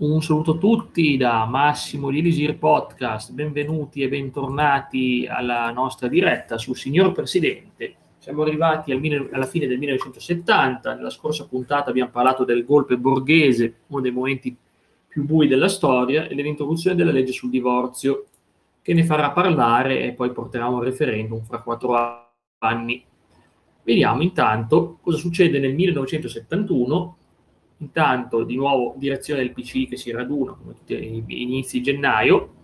Un saluto a tutti da Massimo di Elisir Podcast, benvenuti e bentornati alla nostra diretta su Signor Presidente. Siamo arrivati al, alla fine del 1970, nella scorsa puntata abbiamo parlato del golpe borghese, uno dei momenti più bui della storia, e dell'introduzione della legge sul divorzio, che ne farà parlare e poi porterà un referendum fra quattro anni. Vediamo intanto cosa succede nel 1971 Intanto, di nuovo, direzione del PC che si raduna, come tutti gli inizi gennaio,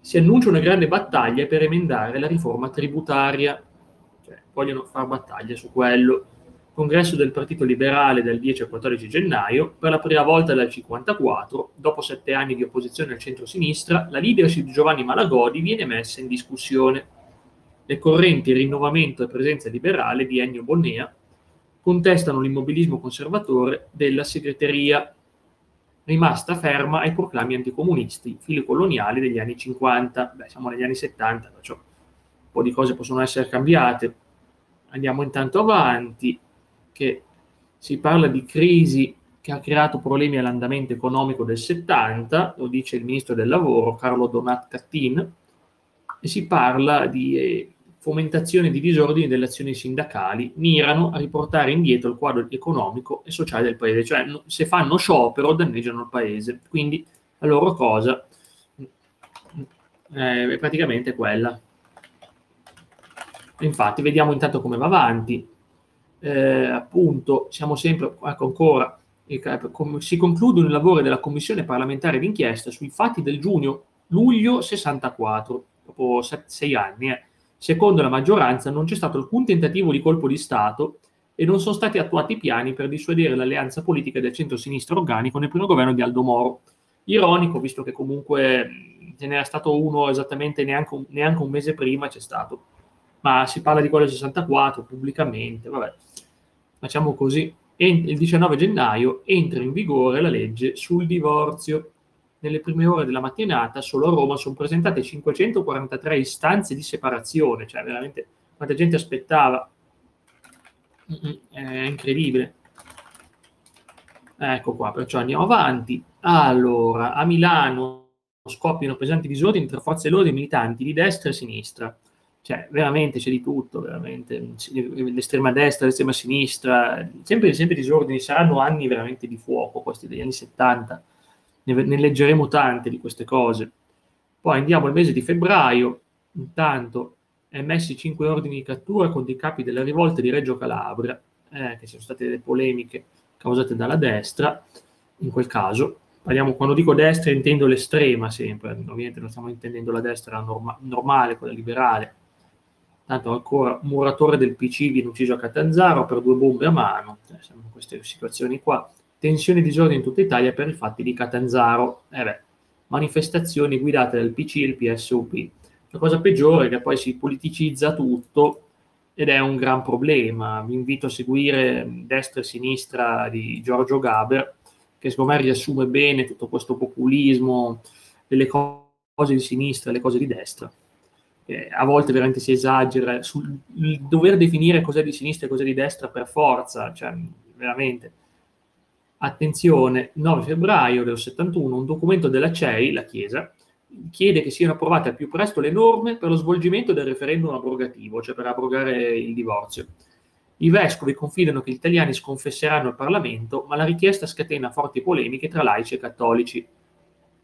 si annuncia una grande battaglia per emendare la riforma tributaria. Cioè, vogliono fare battaglia su quello. Congresso del Partito Liberale del 10 al 14 gennaio, per la prima volta dal 1954, dopo sette anni di opposizione al centro-sinistra, la leadership di Giovanni Malagodi viene messa in discussione. Le correnti rinnovamento e presenza liberale di Ennio Bonnea contestano l'immobilismo conservatore della segreteria, rimasta ferma ai proclami anticomunisti, fili coloniali degli anni 50. Beh, siamo negli anni 70, perciò un po' di cose possono essere cambiate. Andiamo intanto avanti, che si parla di crisi che ha creato problemi all'andamento economico del 70, lo dice il ministro del lavoro Carlo Donat Cattin, e si parla di eh, fomentazione di disordini delle azioni sindacali mirano a riportare indietro il quadro economico e sociale del paese, cioè se fanno sciopero danneggiano il paese, quindi la loro cosa eh, è praticamente quella. Infatti vediamo intanto come va avanti, eh, appunto siamo sempre, ecco ancora, si concludono i lavori della commissione parlamentare d'inchiesta sui fatti del giugno-luglio 64, dopo sei anni, eh Secondo la maggioranza non c'è stato alcun tentativo di colpo di Stato e non sono stati attuati piani per dissuadere l'alleanza politica del centro-sinistra organico nel primo governo di Aldo Moro. Ironico, visto che comunque ce n'era stato uno esattamente neanche un, neanche un mese prima c'è stato. Ma si parla di quello del 64 pubblicamente, vabbè. Facciamo così. Il 19 gennaio entra in vigore la legge sul divorzio nelle prime ore della mattinata solo a Roma sono presentate 543 istanze di separazione, cioè veramente quanta gente aspettava. È incredibile. Ecco qua, perciò andiamo avanti. Allora, a Milano scoppiano pesanti disordini tra forze loro e militanti di destra e sinistra. Cioè, veramente c'è di tutto, veramente. L'estrema destra, l'estrema sinistra, sempre, sempre disordini. Saranno anni veramente di fuoco, questi degli anni 70 ne, ne leggeremo tante di queste cose. Poi andiamo al mese di febbraio, intanto emessi cinque ordini di cattura contro i capi della rivolta di Reggio Calabria, eh, che sono state delle polemiche causate dalla destra, in quel caso. Parliamo, quando dico destra intendo l'estrema sempre, ovviamente non stiamo intendendo la destra norma, normale, quella liberale. Tanto ancora un muratore del PC viene ucciso a Catanzaro per due bombe a mano, eh, siamo in queste situazioni qua tensioni e disordini in tutta Italia per i fatti di Catanzaro. Eh beh, manifestazioni guidate dal PC e il PSUP. La cosa peggiore è che poi si politicizza tutto ed è un gran problema. Vi invito a seguire Destra e Sinistra di Giorgio Gaber, che secondo me riassume bene tutto questo populismo delle cose di sinistra e le cose di destra. Eh, a volte veramente si esagera sul dover definire cos'è di sinistra e cos'è di destra per forza, cioè veramente Attenzione, 9 febbraio del 71, un documento della CEI, la Chiesa, chiede che siano approvate al più presto le norme per lo svolgimento del referendum abrogativo, cioè per abrogare il divorzio. I vescovi confidano che gli italiani sconfesseranno il Parlamento, ma la richiesta scatena forti polemiche tra laici e cattolici.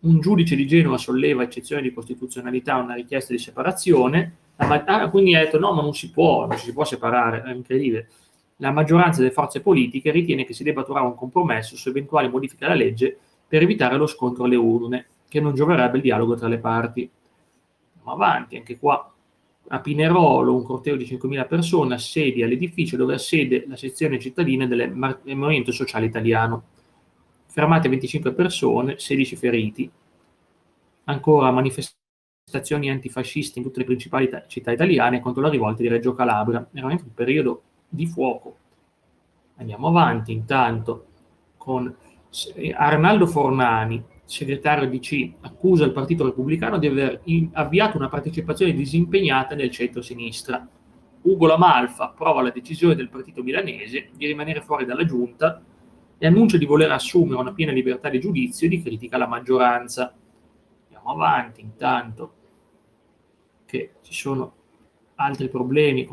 Un giudice di Genova solleva eccezione di costituzionalità a una richiesta di separazione, ah, quindi ha detto no, ma non si può, non si può separare, è incredibile la maggioranza delle forze politiche ritiene che si debba trovare un compromesso su eventuali modifiche alla legge per evitare lo scontro alle urne, che non gioverebbe il dialogo tra le parti. Andiamo avanti, anche qua a Pinerolo un corteo di 5.000 persone assedia l'edificio dove ha sede la sezione cittadina del Movimento Sociale Italiano. Fermate 25 persone, 16 feriti. Ancora manifestazioni antifasciste in tutte le principali città italiane contro la rivolta di Reggio Calabria. Veramente un periodo di fuoco. Andiamo avanti intanto con Arnaldo Fornani, segretario DC, accusa il Partito Repubblicano di aver avviato una partecipazione disimpegnata nel centro-sinistra. Ugo Lamalfa approva la decisione del partito milanese di rimanere fuori dalla giunta e annuncia di voler assumere una piena libertà di giudizio e di critica alla maggioranza. Andiamo avanti, intanto che ci sono altri problemi,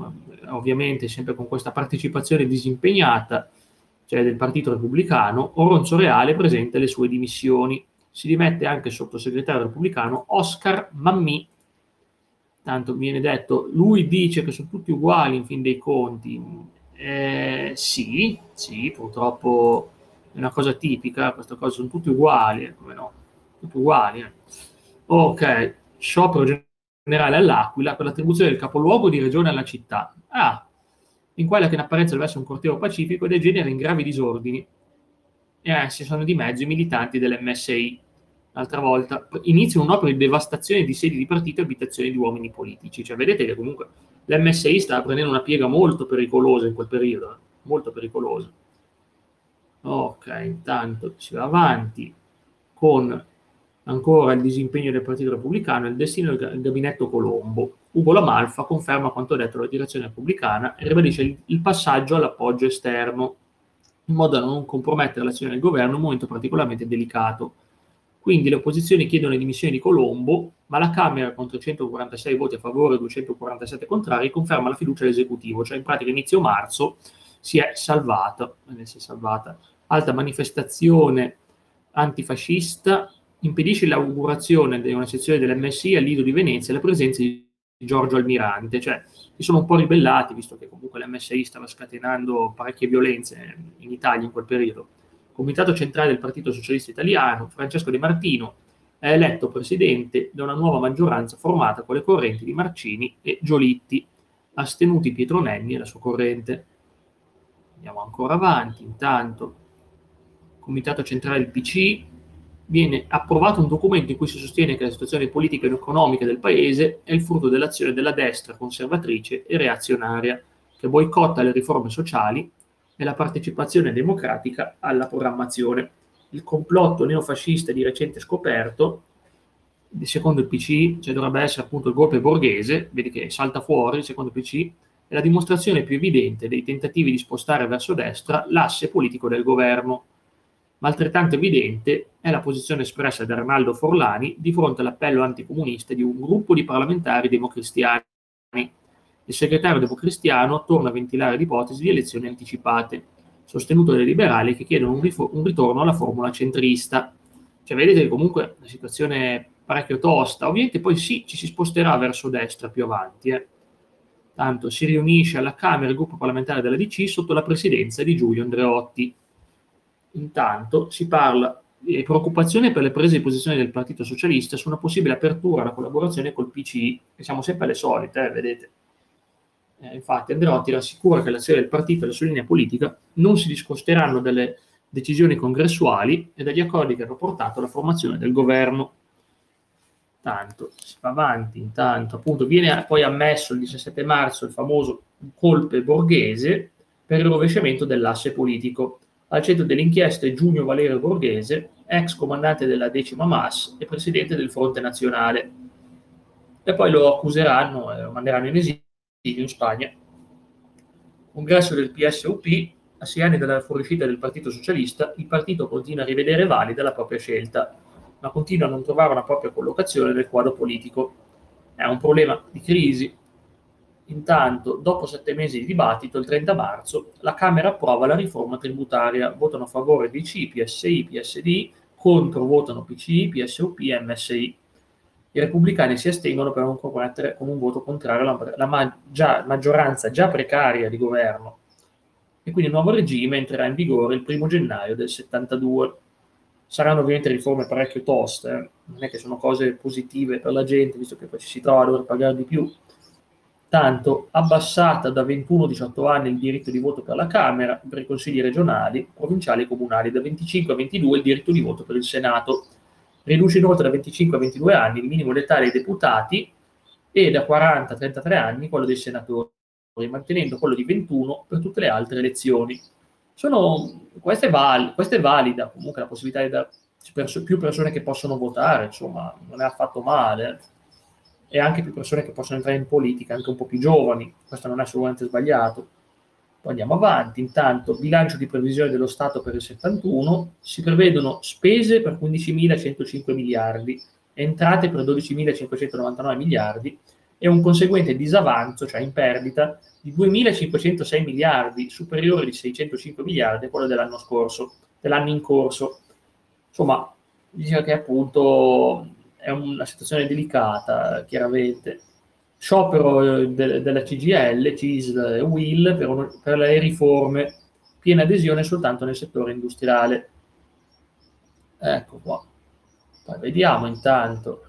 ovviamente sempre con questa partecipazione disimpegnata, cioè del Partito Repubblicano, Oronzo Reale presenta le sue dimissioni. Si dimette anche il sottosegretario repubblicano Oscar Mammi. Tanto viene detto, lui dice che sono tutti uguali in fin dei conti. Eh, sì, sì, purtroppo è una cosa tipica, queste cose sono tutte uguali, come no? Tutte uguali. Eh. Ok, sciopero generale all'Aquila per l'attribuzione del capoluogo di regione alla città. Ah, in quella che in apparenza essere un corteo pacifico degenera in gravi disordini. E eh, si sono di mezzo i militanti dell'MSI. L'altra volta inizia un'opera di devastazione di sedi di partito e abitazioni di uomini politici. Cioè, vedete che comunque l'MSI stava prendendo una piega molto pericolosa in quel periodo, eh? molto pericolosa. Ok, intanto si va avanti con ancora il disimpegno del Partito Repubblicano e il destino del gabinetto Colombo. Ugo Lamalfa conferma quanto detto dalla direzione repubblicana e ribadisce il, passaggio all'appoggio esterno, in modo da non compromettere l'azione del governo in un momento particolarmente delicato. Quindi le opposizioni chiedono le dimissioni di Colombo, ma la Camera, con 346 voti a favore e 247 contrari, conferma la fiducia all'esecutivo, cioè in pratica inizio marzo si è salvata, si è salvata alta manifestazione antifascista impedisce l'augurazione di una sezione dell'MSI al Lido di Venezia e la presenza di Giorgio Almirante, cioè si sono un po' ribellati, visto che comunque l'MSI stava scatenando parecchie violenze in Italia in quel periodo. Comitato centrale del Partito Socialista Italiano, Francesco De Martino, è eletto presidente da una nuova maggioranza formata con le correnti di Marcini e Giolitti, astenuti Pietro Nenni e la sua corrente. Andiamo ancora avanti, intanto Comitato Centrale del PC, viene approvato un documento in cui si sostiene che la situazione politica ed economica del Paese è il frutto dell'azione della destra conservatrice e reazionaria, che boicotta le riforme sociali e la partecipazione democratica alla programmazione. Il complotto neofascista di recente scoperto, secondo il PC, cioè dovrebbe essere appunto il golpe borghese, vedi che salta fuori, secondo il PC, è la dimostrazione più evidente dei tentativi di spostare verso destra l'asse politico del governo ma altrettanto evidente è la posizione espressa da Arnaldo Forlani di fronte all'appello anticomunista di un gruppo di parlamentari democristiani. Il segretario democristiano torna a ventilare l'ipotesi di elezioni anticipate, sostenuto dai liberali che chiedono un, rifo- un ritorno alla formula centrista. Cioè, vedete che comunque è una situazione parecchio tosta. Ovviamente poi sì, ci si sposterà verso destra più avanti. Eh. Tanto si riunisce alla Camera il gruppo parlamentare della DC sotto la presidenza di Giulio Andreotti intanto si parla di preoccupazione per le prese di posizione del Partito Socialista su una possibile apertura alla collaborazione col PCI, che siamo sempre alle solite, eh, vedete. Eh, infatti Andreotti rassicura che l'azione del partito e la sua linea politica non si discosteranno dalle decisioni congressuali e dagli accordi che hanno portato alla formazione del governo. Tanto si va avanti, intanto appunto viene poi ammesso il 17 marzo il famoso colpe borghese per il rovesciamento dell'asse politico al centro dell'inchiesta è Giugno Valerio Borghese, ex comandante della decima MAS e presidente del Fronte Nazionale. E poi lo accuseranno e lo manderanno in esilio in Spagna. Congresso del PSUP, a sei anni dalla fuoriuscita del Partito Socialista, il partito continua a rivedere valida la propria scelta, ma continua a non trovare una propria collocazione nel quadro politico. È un problema di crisi Intanto, dopo sette mesi di dibattito, il 30 marzo, la Camera approva la riforma tributaria. Votano a favore DC, PSI, PSD, contro votano PCI, PSUP e MSI. I repubblicani si astengono per non compromettere con un voto contrario alla, la ma- già, maggioranza già precaria di governo. E quindi il nuovo regime entrerà in vigore il 1 gennaio del 72. Saranno ovviamente riforme parecchio toste, eh? non è che sono cose positive per la gente, visto che poi ci si trova a dover pagare di più tanto abbassata da 21 a 18 anni il diritto di voto per la Camera, per i consigli regionali, provinciali e comunali, da 25 a 22 il diritto di voto per il Senato. Riduce inoltre da 25 a 22 anni il minimo letale dei deputati e da 40 a 33 anni quello dei senatori, mantenendo quello di 21 per tutte le altre elezioni. Sono, questa, è val, questa è valida, comunque la possibilità di dare più persone che possono votare, insomma, non è affatto male e anche più persone che possono entrare in politica, anche un po' più giovani, questo non è assolutamente sbagliato. Poi andiamo avanti, intanto bilancio di previsione dello Stato per il 71, si prevedono spese per 15.105 miliardi, entrate per 12.599 miliardi e un conseguente disavanzo, cioè in perdita, di 2.506 miliardi, superiore di 605 miliardi a quello dell'anno scorso, dell'anno in corso. Insomma, dice che appunto è una situazione delicata, chiaramente. Sciopero eh, de- della CGL, CISL e WIL per, un- per le riforme, piena adesione soltanto nel settore industriale. Ecco qua. Poi vediamo intanto,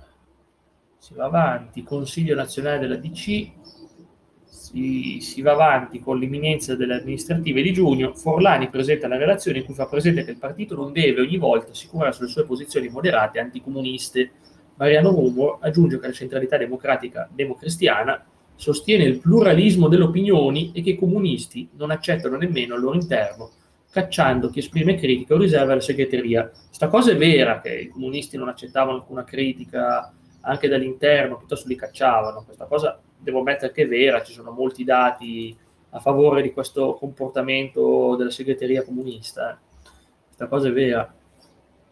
si va avanti, Consiglio nazionale della DC, si, si, va avanti con l'imminenza delle amministrative di giugno, Forlani presenta la relazione in cui fa presente che il partito non deve ogni volta assicurare sulle sue posizioni moderate anticomuniste Mariano Rumo aggiunge che la centralità democratica democristiana sostiene il pluralismo delle opinioni e che i comunisti non accettano nemmeno al loro interno, cacciando chi esprime critica o riserva alla segreteria. Questa cosa è vera, che i comunisti non accettavano alcuna critica anche dall'interno, piuttosto li cacciavano. Questa cosa devo ammettere che è vera, ci sono molti dati a favore di questo comportamento della segreteria comunista. Eh. Questa cosa è vera.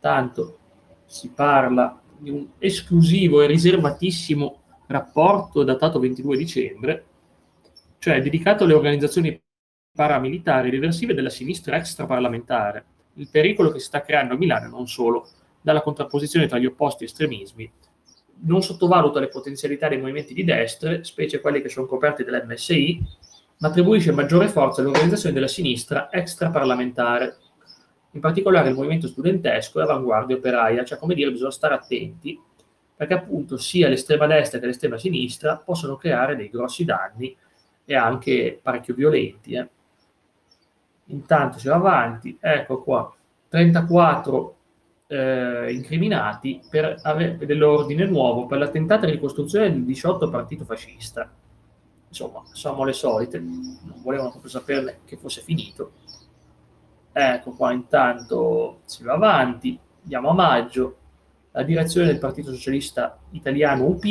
Tanto si parla di un esclusivo e riservatissimo rapporto datato 22 dicembre, cioè dedicato alle organizzazioni paramilitari riversive della sinistra extraparlamentare, il pericolo che si sta creando a Milano non solo dalla contrapposizione tra gli opposti estremismi. Non sottovaluta le potenzialità dei movimenti di destra, specie quelli che sono coperti dall'MSI, ma attribuisce maggiore forza alle organizzazioni della sinistra extraparlamentare, in particolare il movimento studentesco e avanguardia operaia, cioè come dire bisogna stare attenti perché appunto sia l'estrema destra che l'estrema sinistra possono creare dei grossi danni e anche parecchio violenti. Eh. Intanto si va avanti, ecco qua, 34 eh, incriminati per avere dell'ordine nuovo per la tentata ricostruzione del 18 partito fascista. Insomma, siamo le solite, non volevano proprio saperne che fosse finito Ecco qua, intanto si va avanti, andiamo a maggio. La direzione del Partito Socialista Italiano UP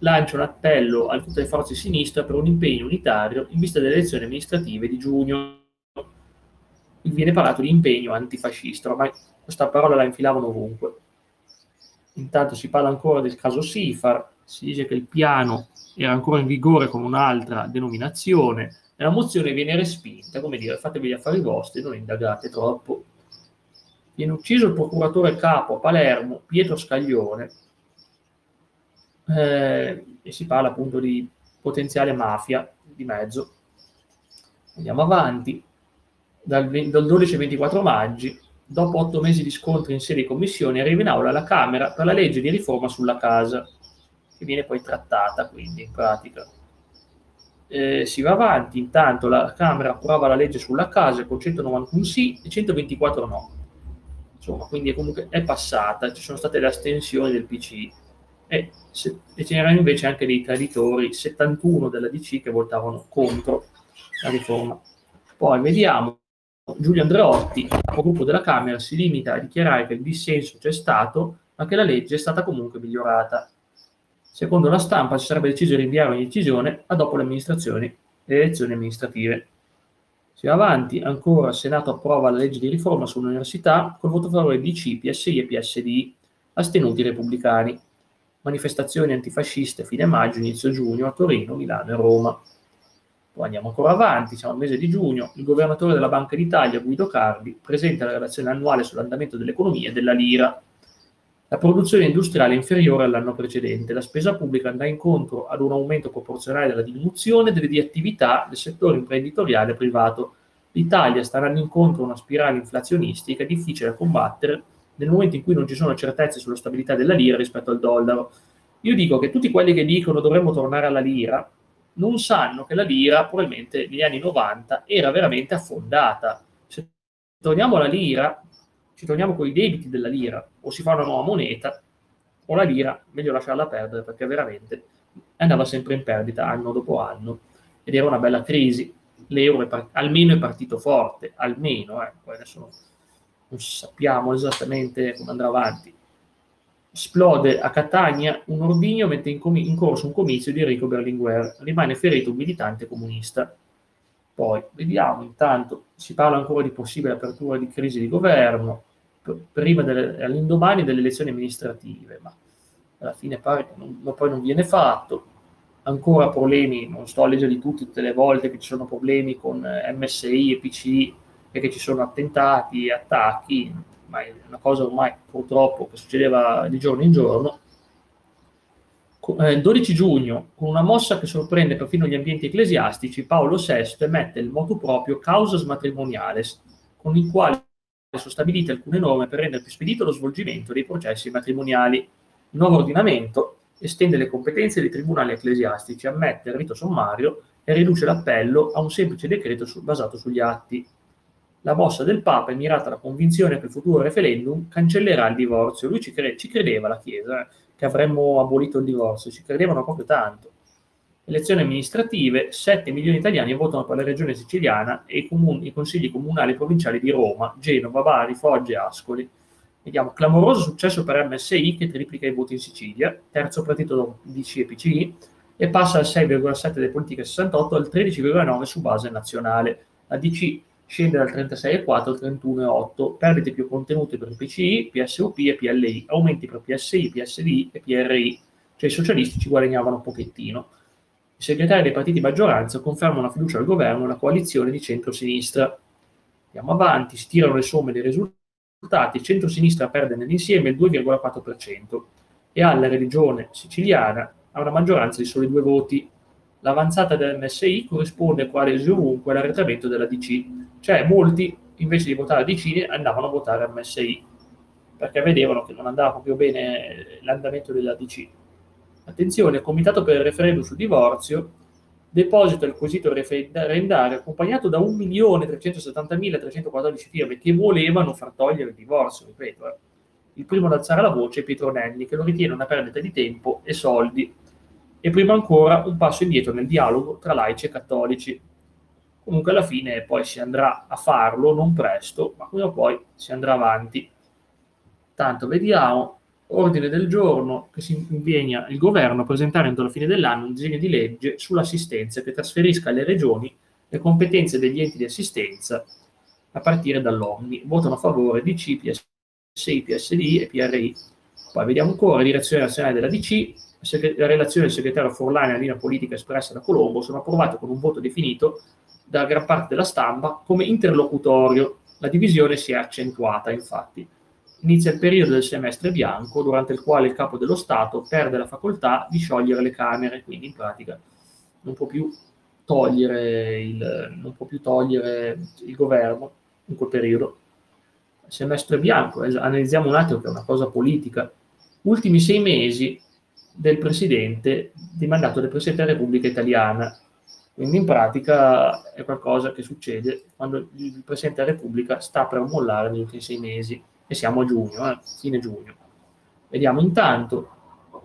lancia un appello a tutte le forze di sinistra per un impegno unitario in vista delle elezioni amministrative di giugno. Viene parlato di impegno antifascista, ormai questa parola la infilavano ovunque. Intanto si parla ancora del caso Sifar, si dice che il piano era ancora in vigore con un'altra denominazione, la mozione viene respinta, come dire, fatevi gli affari vostri, non indagate troppo. Viene ucciso il procuratore capo a Palermo, Pietro Scaglione, eh, e si parla appunto di potenziale mafia di mezzo. Andiamo avanti. Dal, dal 12 al 24 maggio, dopo otto mesi di scontri in sede di commissione, arriva in aula la Camera per la legge di riforma sulla casa, che viene poi trattata quindi in pratica eh, si va avanti, intanto la Camera approva la legge sulla casa con 191 sì e 124 no. Insomma, quindi è comunque è passata, ci sono state le astensioni del PC e, se, e c'erano invece anche dei traditori, 71 della DC che votavano contro la riforma. Poi vediamo, Giulio Andreotti, capogruppo della Camera, si limita a dichiarare che il dissenso c'è stato, ma che la legge è stata comunque migliorata. Secondo la stampa si sarebbe deciso di rinviare ogni decisione a dopo le amministrazioni, le elezioni amministrative. Si va avanti, ancora il Senato approva la legge di riforma sull'università col voto favorevole di C, PSI e PSD, astenuti i repubblicani. Manifestazioni antifasciste fine maggio, inizio giugno a Torino, Milano e Roma. Poi andiamo ancora avanti, siamo al mese di giugno, il governatore della Banca d'Italia, Guido Carli, presenta la relazione annuale sull'andamento dell'economia e della lira la produzione industriale è inferiore all'anno precedente, la spesa pubblica andrà incontro ad un aumento proporzionale della diminuzione delle attività del settore imprenditoriale privato. L'Italia sta andando incontro a una spirale inflazionistica difficile da combattere nel momento in cui non ci sono certezze sulla stabilità della lira rispetto al dollaro. Io dico che tutti quelli che dicono dovremmo tornare alla lira non sanno che la lira probabilmente negli anni 90 era veramente affondata. Se torniamo alla lira, ci torniamo con i debiti della lira, o si fa una nuova moneta, o la lira, meglio lasciarla perdere perché veramente andava sempre in perdita anno dopo anno ed era una bella crisi. L'euro è part- almeno è partito forte, almeno, eh. adesso non, non sappiamo esattamente come andrà avanti. Esplode a Catania un ordigno mentre in, com- in corso un comizio di Enrico Berlinguer, rimane ferito un militante comunista. Poi vediamo, intanto si parla ancora di possibile apertura di crisi di governo, delle, all'indomani delle elezioni amministrative, ma alla fine pare che non, poi non viene fatto. Ancora problemi, non sto a leggere di tutti tutte le volte che ci sono problemi con eh, MSI e PCI e che ci sono attentati e attacchi, ma è una cosa ormai purtroppo che succedeva di giorno in giorno. Eh, il 12 giugno, con una mossa che sorprende perfino gli ambienti ecclesiastici, Paolo VI emette il motu proprio Causas Matrimoniales, con il quale sono stabilite alcune norme per rendere più spedito lo svolgimento dei processi matrimoniali. Il nuovo ordinamento estende le competenze dei tribunali ecclesiastici, ammette il rito sommario e riduce l'appello a un semplice decreto su, basato sugli atti. La mossa del Papa è mirata alla convinzione che il futuro referendum cancellerà il divorzio. Lui ci, cre- ci credeva, la Chiesa, eh, che avremmo abolito il divorzio, ci credevano proprio tanto. Elezioni amministrative, 7 milioni di italiani votano per la regione siciliana e i, comuni, i consigli comunali e provinciali di Roma, Genova, Bari, Foggia e Ascoli. Vediamo, clamoroso successo per MSI che triplica i voti in Sicilia, terzo partito DC e PCI, e passa dal 6,7 delle politiche 68 al 13,9 su base nazionale. La DC scende dal 36,4 al 31,8, perdite più contenute per PCI, PSOP e PLI, aumenti per PSI, PSD e PRI, cioè i socialisti ci guadagnavano un pochettino. I segretari dei partiti di maggioranza confermano la fiducia al governo e alla coalizione di centro-sinistra. Andiamo avanti, si tirano le somme dei risultati, il centro-sinistra perde nell'insieme il 2,4% e alla religione siciliana ha una maggioranza di soli due voti. L'avanzata dell'MSI corrisponde quasi ovunque all'arretramento della DC, cioè molti invece di votare DC andavano a votare MSI perché vedevano che non andava proprio bene l'andamento della DC. Attenzione, il Comitato per il referendum sul divorzio deposita il quesito referendario accompagnato da 1.370.314 firme che volevano far togliere il divorzio, ripeto. Eh. Il primo ad alzare la voce è Pietro Nenni, che lo ritiene una perdita di tempo e soldi. E prima ancora un passo indietro nel dialogo tra laici e cattolici. Comunque alla fine poi si andrà a farlo, non presto, ma prima o poi si andrà avanti. Tanto vediamo ordine del giorno che si impegna il governo a presentare entro la fine dell'anno un disegno di legge sull'assistenza che trasferisca alle regioni le competenze degli enti di assistenza a partire dall'OMNI. Votano a favore DC, PSI, PSD e PRI. Poi vediamo ancora direzione nazionale della DC, la relazione del segretario Forlani alla linea politica espressa da Colombo sono approvate con un voto definito da gran parte della stampa come interlocutorio. La divisione si è accentuata, infatti inizia il periodo del semestre bianco durante il quale il capo dello Stato perde la facoltà di sciogliere le Camere, quindi in pratica non può più togliere il, più togliere il governo in quel periodo. Semestre bianco, analizziamo un attimo che è una cosa politica. Ultimi sei mesi del presidente, di mandato del Presidente della Repubblica Italiana. Quindi in pratica è qualcosa che succede quando il Presidente della Repubblica sta per mollare negli ultimi sei mesi e siamo a giugno, eh, fine giugno. Vediamo intanto,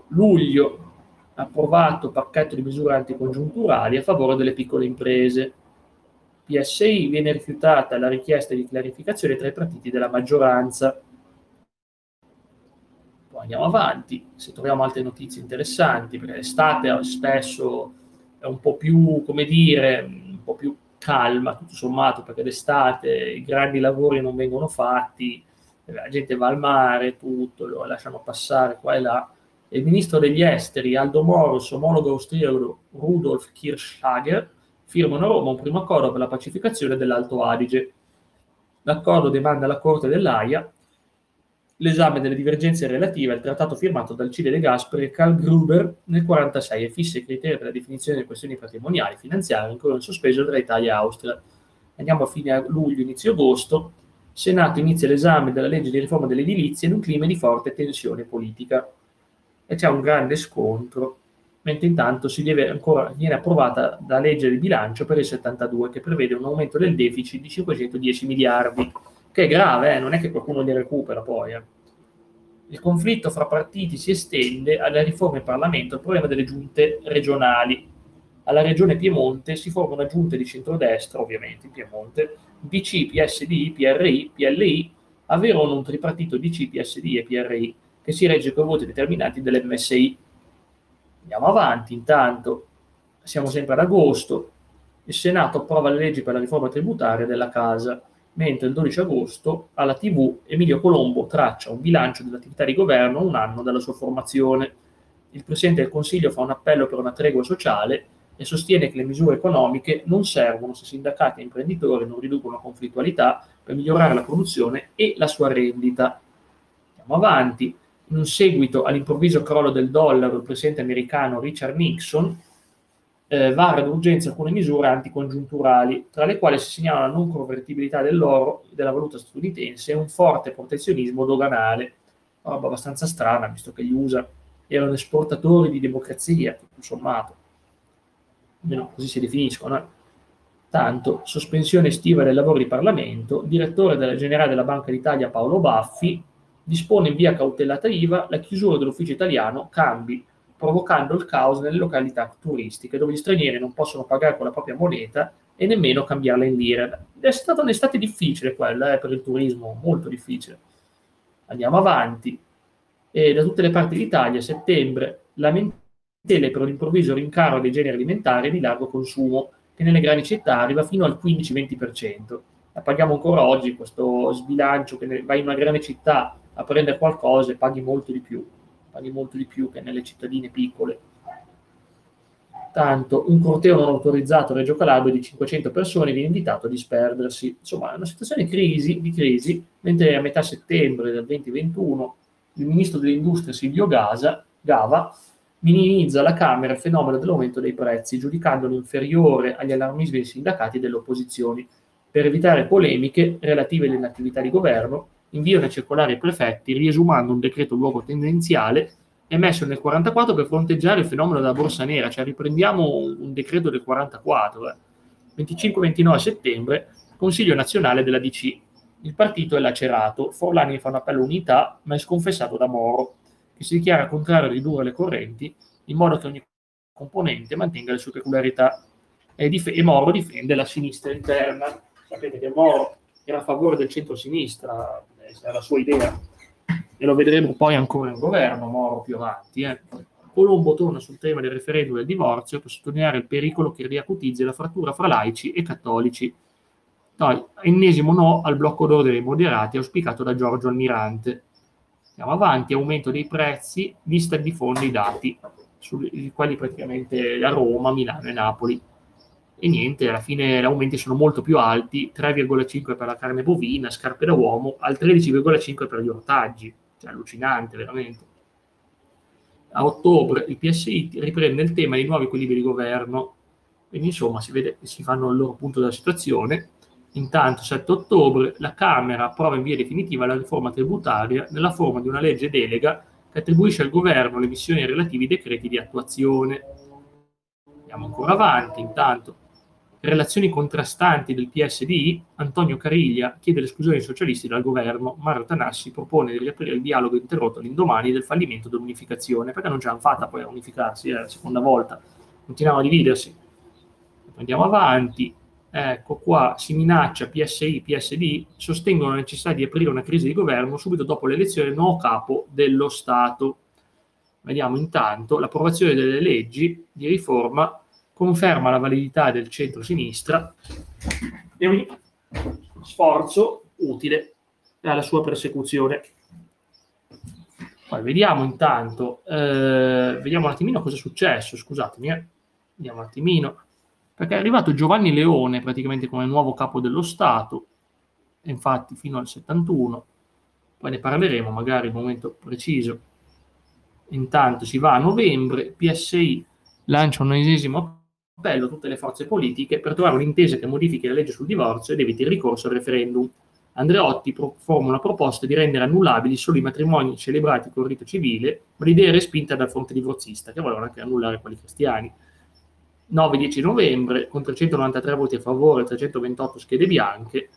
luglio approvato pacchetto di misure anticongiunturali a favore delle piccole imprese. PSI viene rifiutata la richiesta di clarificazione tra i partiti della maggioranza. Poi andiamo avanti, se troviamo altre notizie interessanti, perché l'estate spesso è un po' più, come dire, un po' più calma, tutto sommato, perché d'estate i grandi lavori non vengono fatti, la gente va al mare, tutto, lo lasciano passare qua e là. il ministro degli esteri, Aldo Moro, il suo omologo austriaco Rudolf Kirchhager, firmano a Roma un primo accordo per la pacificazione dell'Alto Adige. L'accordo demanda alla Corte dell'AIA l'esame delle divergenze relative al trattato firmato dal Cile De Gasperi e Karl Gruber nel 1946 e fissa i criteri per la definizione delle questioni patrimoniali e finanziarie ancora in sospeso tra Italia e Austria. Andiamo a fine luglio, inizio agosto. Senato inizia l'esame della legge di riforma dell'edilizia in un clima di forte tensione politica e c'è un grande scontro, mentre intanto ancora, viene approvata la legge di bilancio per il 72 che prevede un aumento del deficit di 510 miliardi, che è grave, eh? non è che qualcuno li recupera poi. Eh. Il conflitto fra partiti si estende alle riforme in Parlamento al problema delle giunte regionali. Alla regione Piemonte si forma una giunta di centrodestra, ovviamente in Piemonte, DC, PSD, PRI, PLI, avevano un tripartito DC, PSD e PRI che si regge con voti determinati dell'MSI. Andiamo avanti, intanto siamo sempre ad agosto, il Senato approva le leggi per la riforma tributaria della casa, mentre il 12 agosto alla TV Emilio Colombo traccia un bilancio dell'attività di governo un anno dalla sua formazione. Il Presidente del Consiglio fa un appello per una tregua sociale e sostiene che le misure economiche non servono se sindacati e imprenditori non riducono la conflittualità per migliorare la produzione e la sua rendita. Andiamo avanti. In un seguito all'improvviso crollo del dollaro, il presidente americano Richard Nixon eh, vara d'urgenza alcune misure anticongiunturali, tra le quali si segnala la non convertibilità dell'oro e della valuta statunitense e un forte protezionismo doganale. Una roba abbastanza strana, visto che gli USA erano esportatori di democrazia, tutto sommato. Almeno così si definiscono. Tanto, sospensione estiva del lavoro di Parlamento, direttore della generale della Banca d'Italia Paolo Baffi dispone in via cautelata IVA la chiusura dell'ufficio italiano Cambi provocando il caos nelle località turistiche dove gli stranieri non possono pagare con la propria moneta e nemmeno cambiarla in lire. È stata un'estate difficile quella eh, per il turismo, molto difficile. Andiamo avanti. E da tutte le parti d'Italia, a settembre, lamentele per improvviso rincaro dei generi alimentari di largo consumo, che nelle grandi città arriva fino al 15-20%. La paghiamo ancora oggi questo sbilancio che vai in una grande città a prendere qualcosa e paghi molto di più paghi molto di più che nelle cittadine piccole. Tanto un corteo non autorizzato a Reggio Calabria di 500 persone viene invitato a disperdersi. Insomma, è una situazione crisi, di crisi, mentre a metà settembre del 2021 il ministro dell'industria Silvio Gasa, Gava minimizza alla Camera il fenomeno dell'aumento dei prezzi, giudicandolo inferiore agli allarmismi dei sindacati e delle opposizioni. Per evitare polemiche relative alle attività di governo, invia una circolare ai prefetti riesumando un decreto luogo tendenziale emesso nel 44 per fronteggiare il fenomeno della borsa nera, cioè riprendiamo un decreto del 44, eh. 25-29 settembre, Consiglio nazionale della DC. Il partito è lacerato, Forlani fa un appello unità, ma è sconfessato da Moro, che si dichiara contrario a ridurre le correnti in modo che ogni componente mantenga le sue peculiarità. E, dif- e Moro difende la sinistra interna. Sapete che Moro era a favore del centro-sinistra, è la sua idea, e lo vedremo poi ancora in governo, Moro più avanti. Eh. Colombo torna sul tema del referendum del divorzio per sottolineare il pericolo che riacutizzi la frattura fra laici e cattolici. No, ennesimo no al blocco d'ordine dei moderati auspicato da Giorgio Almirante. Andiamo avanti, aumento dei prezzi, vista di fondo i dati, sui quali praticamente a Roma, Milano e Napoli e niente, alla fine gli aumenti sono molto più alti, 3,5 per la carne bovina, scarpe da uomo, al 13,5 per gli ortaggi, cioè allucinante veramente. A ottobre il PSI riprende il tema dei nuovi equilibri di governo, quindi insomma si vede che si fanno il loro punto della situazione. Intanto, 7 ottobre, la Camera approva in via definitiva la riforma tributaria nella forma di una legge delega che attribuisce al governo le missioni relative ai decreti di attuazione. Andiamo ancora avanti, intanto relazioni contrastanti del PSD, Antonio Cariglia chiede l'esclusione dei socialisti dal governo, Mario Tanassi propone di riaprire il dialogo interrotto all'indomani del fallimento dell'unificazione, perché non ce l'hanno fatta poi a unificarsi, è la seconda volta, continuano a dividersi. Andiamo avanti, ecco qua, si minaccia PSI, PSD, sostengono la necessità di aprire una crisi di governo subito dopo l'elezione del nuovo capo dello Stato. Vediamo intanto l'approvazione delle leggi di riforma conferma la validità del centro-sinistra e ogni sforzo utile alla sua persecuzione. Poi vediamo intanto, eh, vediamo un attimino cosa è successo, scusatemi, eh. vediamo un attimino, perché è arrivato Giovanni Leone praticamente come nuovo capo dello Stato, infatti fino al 71, poi ne parleremo magari in un momento preciso. Intanto si va a novembre, PSI lancia un esesimo appello a tutte le forze politiche per trovare un'intesa che modifichi la legge sul divorzio ed eviti il ricorso al referendum. Andreotti pro- formula una proposta di rendere annullabili solo i matrimoni celebrati con rito civile, ma l'idea è respinta dal fronte divorzista, che volevano anche annullare quelli cristiani. 9-10 novembre, con 393 voti a favore e 328 schede bianche,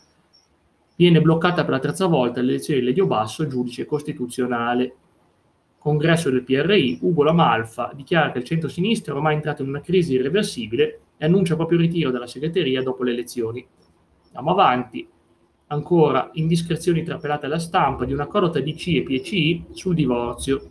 viene bloccata per la terza volta l'elezione di Ledio Basso, giudice costituzionale congresso del PRI, Ugo Lamalfa dichiara che il centro-sinistra è ormai entrato in una crisi irreversibile e annuncia proprio il ritiro dalla segreteria dopo le elezioni. Andiamo avanti. Ancora indiscrezioni trapelate alla stampa di un accordo tra DC e PCI sul divorzio.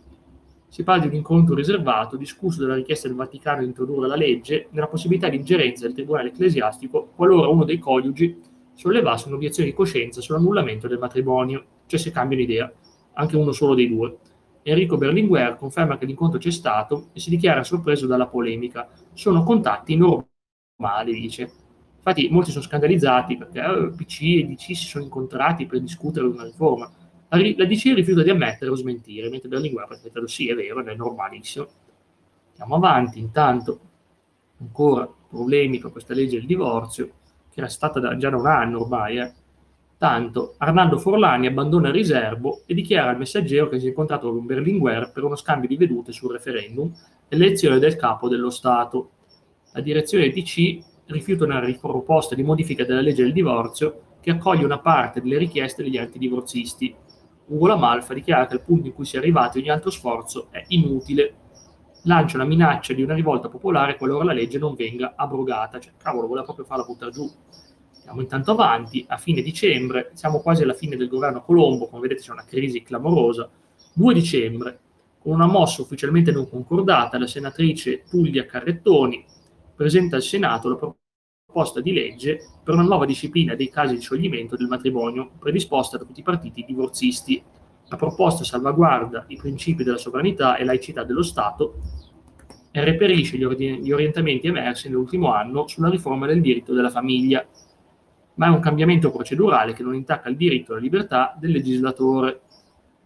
Si parla di un incontro riservato, discusso della richiesta del Vaticano di introdurre la legge nella possibilità di ingerenza del Tribunale ecclesiastico qualora uno dei coniugi sollevasse un'obiezione di coscienza sull'annullamento del matrimonio, cioè se cambiano idea, anche uno solo dei due. Enrico Berlinguer conferma che l'incontro c'è stato e si dichiara sorpreso dalla polemica. Sono contatti normali, dice. Infatti molti sono scandalizzati perché eh, PC e DC si sono incontrati per discutere una riforma. La, DC rifiuta di ammettere o smentire, mentre Berlinguer ha sì, è vero, è normalissimo. Andiamo avanti, intanto ancora problemi con questa legge del divorzio, che era stata da, già da un anno ormai, eh Tanto, Arnaldo Forlani abbandona il riservo e dichiara al messaggero che si è incontrato con Berlinguer per uno scambio di vedute sul referendum e l'elezione del capo dello Stato. La direzione DC rifiuta una riproposta di modifica della legge del divorzio che accoglie una parte delle richieste degli antidivorzisti. Ugo Lamalfa dichiara che al punto in cui si è arrivati ogni altro sforzo è inutile. Lancia una minaccia di una rivolta popolare qualora la legge non venga abrogata. Cioè, cavolo, vuole proprio farla buttare giù. Andiamo intanto avanti, a fine dicembre, siamo quasi alla fine del governo Colombo, come vedete c'è una crisi clamorosa. 2 dicembre, con una mossa ufficialmente non concordata, la senatrice Tullia Carrettoni presenta al Senato la proposta di legge per una nuova disciplina dei casi di scioglimento del matrimonio predisposta da tutti i partiti divorzisti. La proposta salvaguarda i principi della sovranità e laicità dello Stato e reperisce gli, ori- gli orientamenti emersi nell'ultimo anno sulla riforma del diritto della famiglia ma è un cambiamento procedurale che non intacca il diritto alla libertà del legislatore.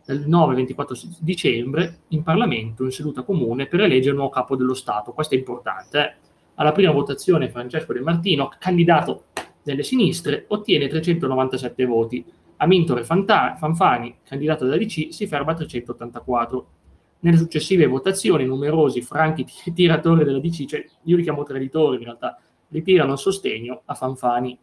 Il 9-24 dicembre in Parlamento, in seduta comune, per eleggere un nuovo capo dello Stato. Questo è importante. Eh? Alla prima votazione Francesco De Martino, candidato delle sinistre, ottiene 397 voti. Amintore Fanta- Fanfani, candidato della DC, si ferma a 384. Nelle successive votazioni numerosi franchi tiratori della DC, cioè io li chiamo traditori in realtà, ritirano il sostegno a Fanfani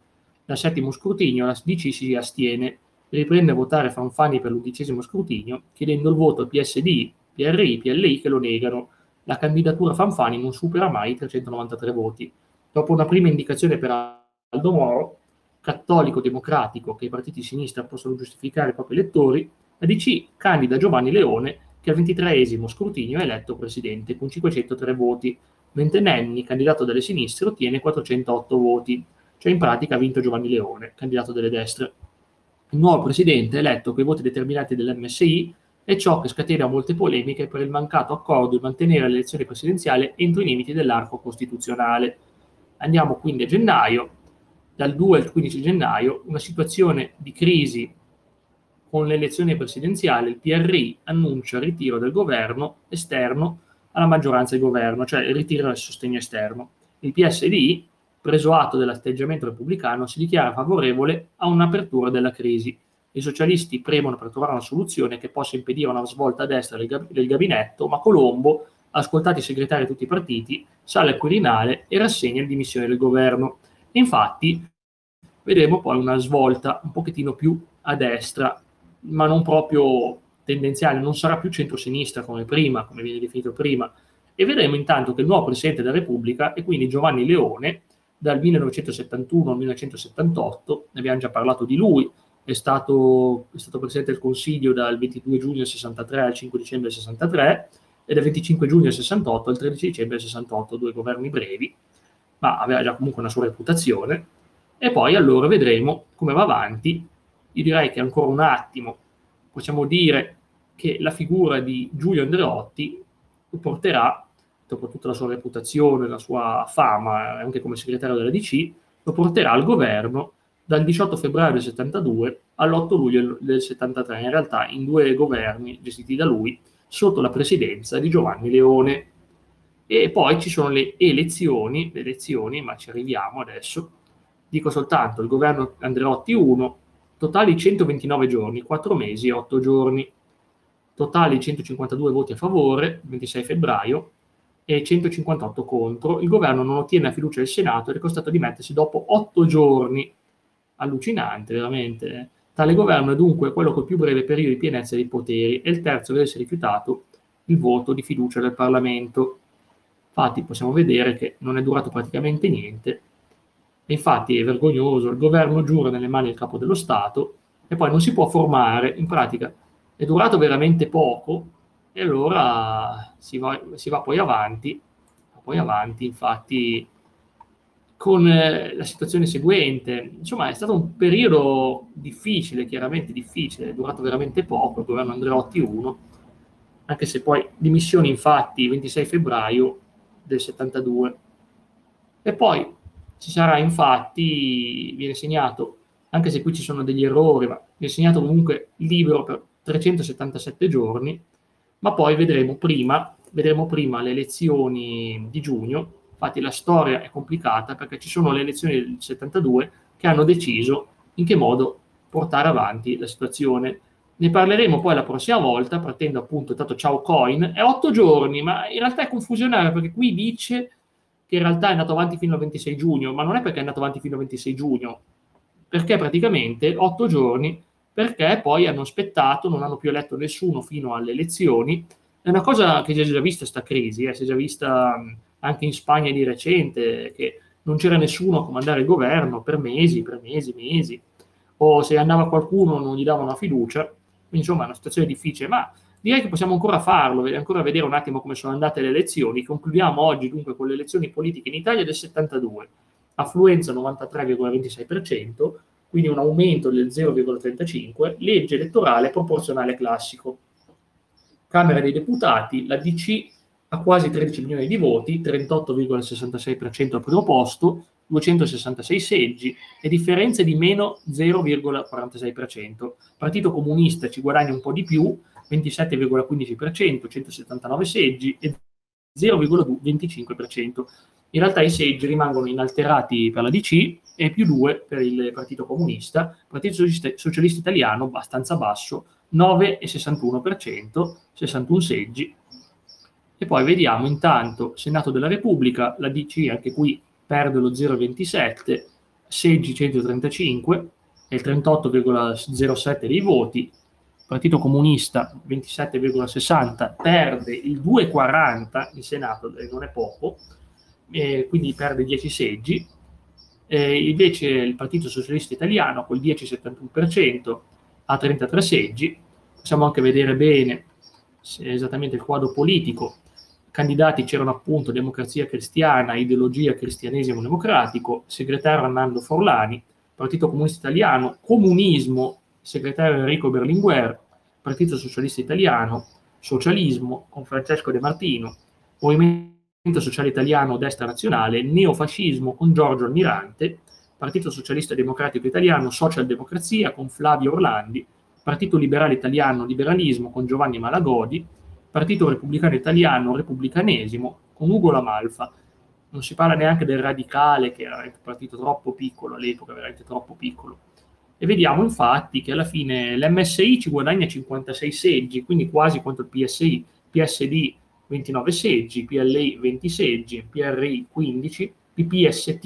dal settimo scrutinio la DC si astiene, riprende a votare Fanfani per l'undicesimo scrutinio, chiedendo il voto a PSD, PRI, PLI che lo negano. La candidatura Fanfani non supera mai i 393 voti. Dopo una prima indicazione per Aldo Moro, cattolico democratico che i partiti di sinistra possono giustificare i propri elettori, la DC candida Giovanni Leone che al ventitreesimo scrutinio è eletto presidente con 503 voti, mentre Nenni, candidato dalle sinistre, ottiene 408 voti. Cioè in pratica ha vinto Giovanni Leone, candidato delle destre. Il nuovo presidente eletto con i voti determinati dell'MSI è ciò che scatena molte polemiche per il mancato accordo di mantenere l'elezione presidenziale entro i limiti dell'arco costituzionale. Andiamo quindi a gennaio, dal 2 al 15 gennaio, una situazione di crisi con l'elezione presidenziale, il PRI annuncia il ritiro del governo esterno alla maggioranza di governo, cioè il ritiro del sostegno esterno. Il PSD preso atto dell'atteggiamento repubblicano, si dichiara favorevole a un'apertura della crisi. I socialisti premono per trovare una soluzione che possa impedire una svolta a destra del, gab- del gabinetto, ma Colombo, ascoltati i segretari di tutti i partiti, sale al Quirinale e rassegna le dimissioni del governo. E infatti vedremo poi una svolta un pochettino più a destra, ma non proprio tendenziale, non sarà più centro-sinistra come prima, come viene definito prima, e vedremo intanto che il nuovo Presidente della Repubblica, e quindi Giovanni Leone, dal 1971 al 1978, ne abbiamo già parlato di lui, è stato, è stato presidente del Consiglio dal 22 giugno del 63 al 5 dicembre del 63 e dal 25 giugno del 68 al 13 dicembre del 68, due governi brevi, ma aveva già comunque una sua reputazione. E poi allora vedremo come va avanti. Io direi che ancora un attimo possiamo dire che la figura di Giulio Andreotti porterà dopo tutta la sua reputazione, la sua fama, anche come segretario della DC, lo porterà al governo dal 18 febbraio del 72 all'8 luglio del 73, in realtà in due governi gestiti da lui, sotto la presidenza di Giovanni Leone. E poi ci sono le elezioni, le elezioni, ma ci arriviamo adesso. Dico soltanto il governo Andreotti 1, totali 129 giorni, 4 mesi e 8 giorni. Totali 152 voti a favore, 26 febbraio, e 158 contro. Il governo non ottiene la fiducia del Senato ed è costretto a dimettersi dopo otto giorni. Allucinante, veramente. Tale governo è dunque quello col più breve periodo di pienezza dei poteri e il terzo deve essere rifiutato il voto di fiducia del Parlamento. Infatti possiamo vedere che non è durato praticamente niente. E infatti è vergognoso, il governo giura nelle mani del capo dello Stato e poi non si può formare, in pratica è durato veramente poco, E allora si va, si va poi avanti, poi avanti, infatti, con eh, la situazione seguente. Insomma, è stato un periodo difficile, chiaramente difficile, è durato veramente poco, il governo Andreotti 1, anche se poi dimissioni infatti il 26 febbraio del 72. E poi ci sarà infatti, viene segnato, anche se qui ci sono degli errori, ma viene segnato comunque libero per 377 giorni, ma poi vedremo prima, vedremo prima le elezioni di giugno, infatti la storia è complicata perché ci sono le elezioni del 72 che hanno deciso in che modo portare avanti la situazione. Ne parleremo poi la prossima volta, partendo appunto, tanto ciao coin, è otto giorni, ma in realtà è confusionario perché qui dice che in realtà è andato avanti fino al 26 giugno, ma non è perché è andato avanti fino al 26 giugno, perché praticamente otto giorni, perché poi hanno aspettato, non hanno più eletto nessuno fino alle elezioni. È una cosa che si è già vista questa crisi, eh, si è già vista anche in Spagna di recente, che non c'era nessuno a comandare il governo per mesi, per mesi, mesi, o se andava qualcuno non gli davano la fiducia, quindi insomma è una situazione difficile, ma direi che possiamo ancora farlo, ancora vedere un attimo come sono andate le elezioni. Concludiamo oggi dunque con le elezioni politiche in Italia del 72, affluenza 93,26%, quindi un aumento del 0,35%, legge elettorale proporzionale classico. Camera dei Deputati, la DC ha quasi 13 milioni di voti, 38,66% al primo posto, 266 seggi e differenze di meno 0,46%. Partito Comunista ci guadagna un po' di più, 27,15%, 179 seggi e 0,25%. In realtà i seggi rimangono inalterati per la DC e più 2 per il Partito Comunista, Partito Socialista Italiano abbastanza basso, 9,61%, 61 seggi. E poi vediamo intanto Senato della Repubblica, la DC anche qui perde lo 0,27, seggi 135 e il 38,07 dei voti, Partito Comunista 27,60 perde il 2,40 in Senato, e non è poco, eh, quindi perde 10 seggi, eh, invece il Partito Socialista Italiano col 10,71% ha 33 seggi, possiamo anche vedere bene esattamente il quadro politico, candidati c'erano appunto Democrazia Cristiana, Ideologia Cristianesimo Democratico, segretario Armando Forlani, Partito Comunista Italiano, Comunismo segretario Enrico Berlinguer, Partito Socialista Italiano, Socialismo con Francesco De Martino, Movimento Sociale Italiano Destra Nazionale, Neofascismo con Giorgio Almirante, Partito Socialista Democratico Italiano, Socialdemocrazia con Flavio Orlandi, Partito Liberale Italiano Liberalismo con Giovanni Malagodi, Partito Repubblicano Italiano Repubblicanesimo con Ugo Lamalfa. Non si parla neanche del radicale, che era un partito troppo piccolo all'epoca, veramente troppo piccolo e vediamo infatti che alla fine l'MSI ci guadagna 56 seggi, quindi quasi quanto il PSI, PSD 29 seggi, PLI 20 seggi, PRI 15, PPST,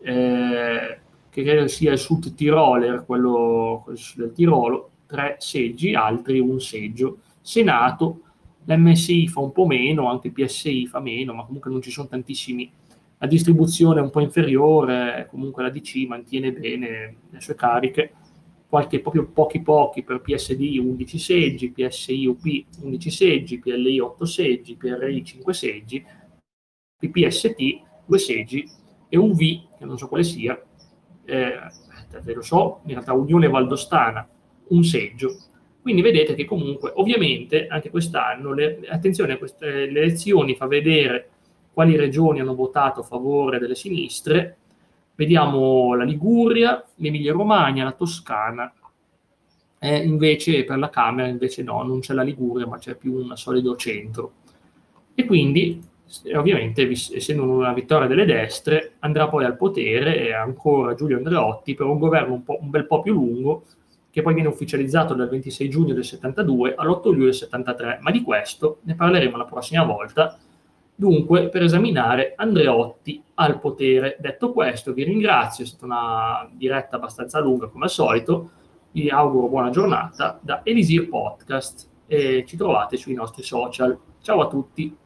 eh, che credo sia il Sud Tiroler, quello del Tirolo, 3 seggi, altri un seggio. Senato, l'MSI fa un po' meno, anche il PSI fa meno, ma comunque non ci sono tantissimi. La distribuzione è un po' inferiore, comunque la DC mantiene bene le sue cariche, qualche proprio pochi pochi per PSD 11 seggi, PSI UP 11 seggi, PLI 8 seggi, PRI 5 seggi, PPST 2 seggi e un V, che non so quale sia, eh, lo so, in realtà Unione Valdostana, un seggio. Quindi vedete che comunque, ovviamente, anche quest'anno, le, attenzione queste le elezioni fa vedere quali regioni hanno votato a favore delle sinistre. Vediamo la Liguria, l'Emilia Romagna, la Toscana. Eh, invece per la Camera invece no, non c'è la Liguria, ma c'è più un solido centro. E quindi, ovviamente, essendo una vittoria delle destre, andrà poi al potere ancora Giulio Andreotti per un governo un, un bel po' più lungo, che poi viene ufficializzato dal 26 giugno del 72 all'8 luglio del 73, ma di questo ne parleremo la prossima volta dunque per esaminare Andreotti al potere. Detto questo, vi ringrazio, è stata una diretta abbastanza lunga come al solito, vi auguro buona giornata da Elisir Podcast e ci trovate sui nostri social. Ciao a tutti!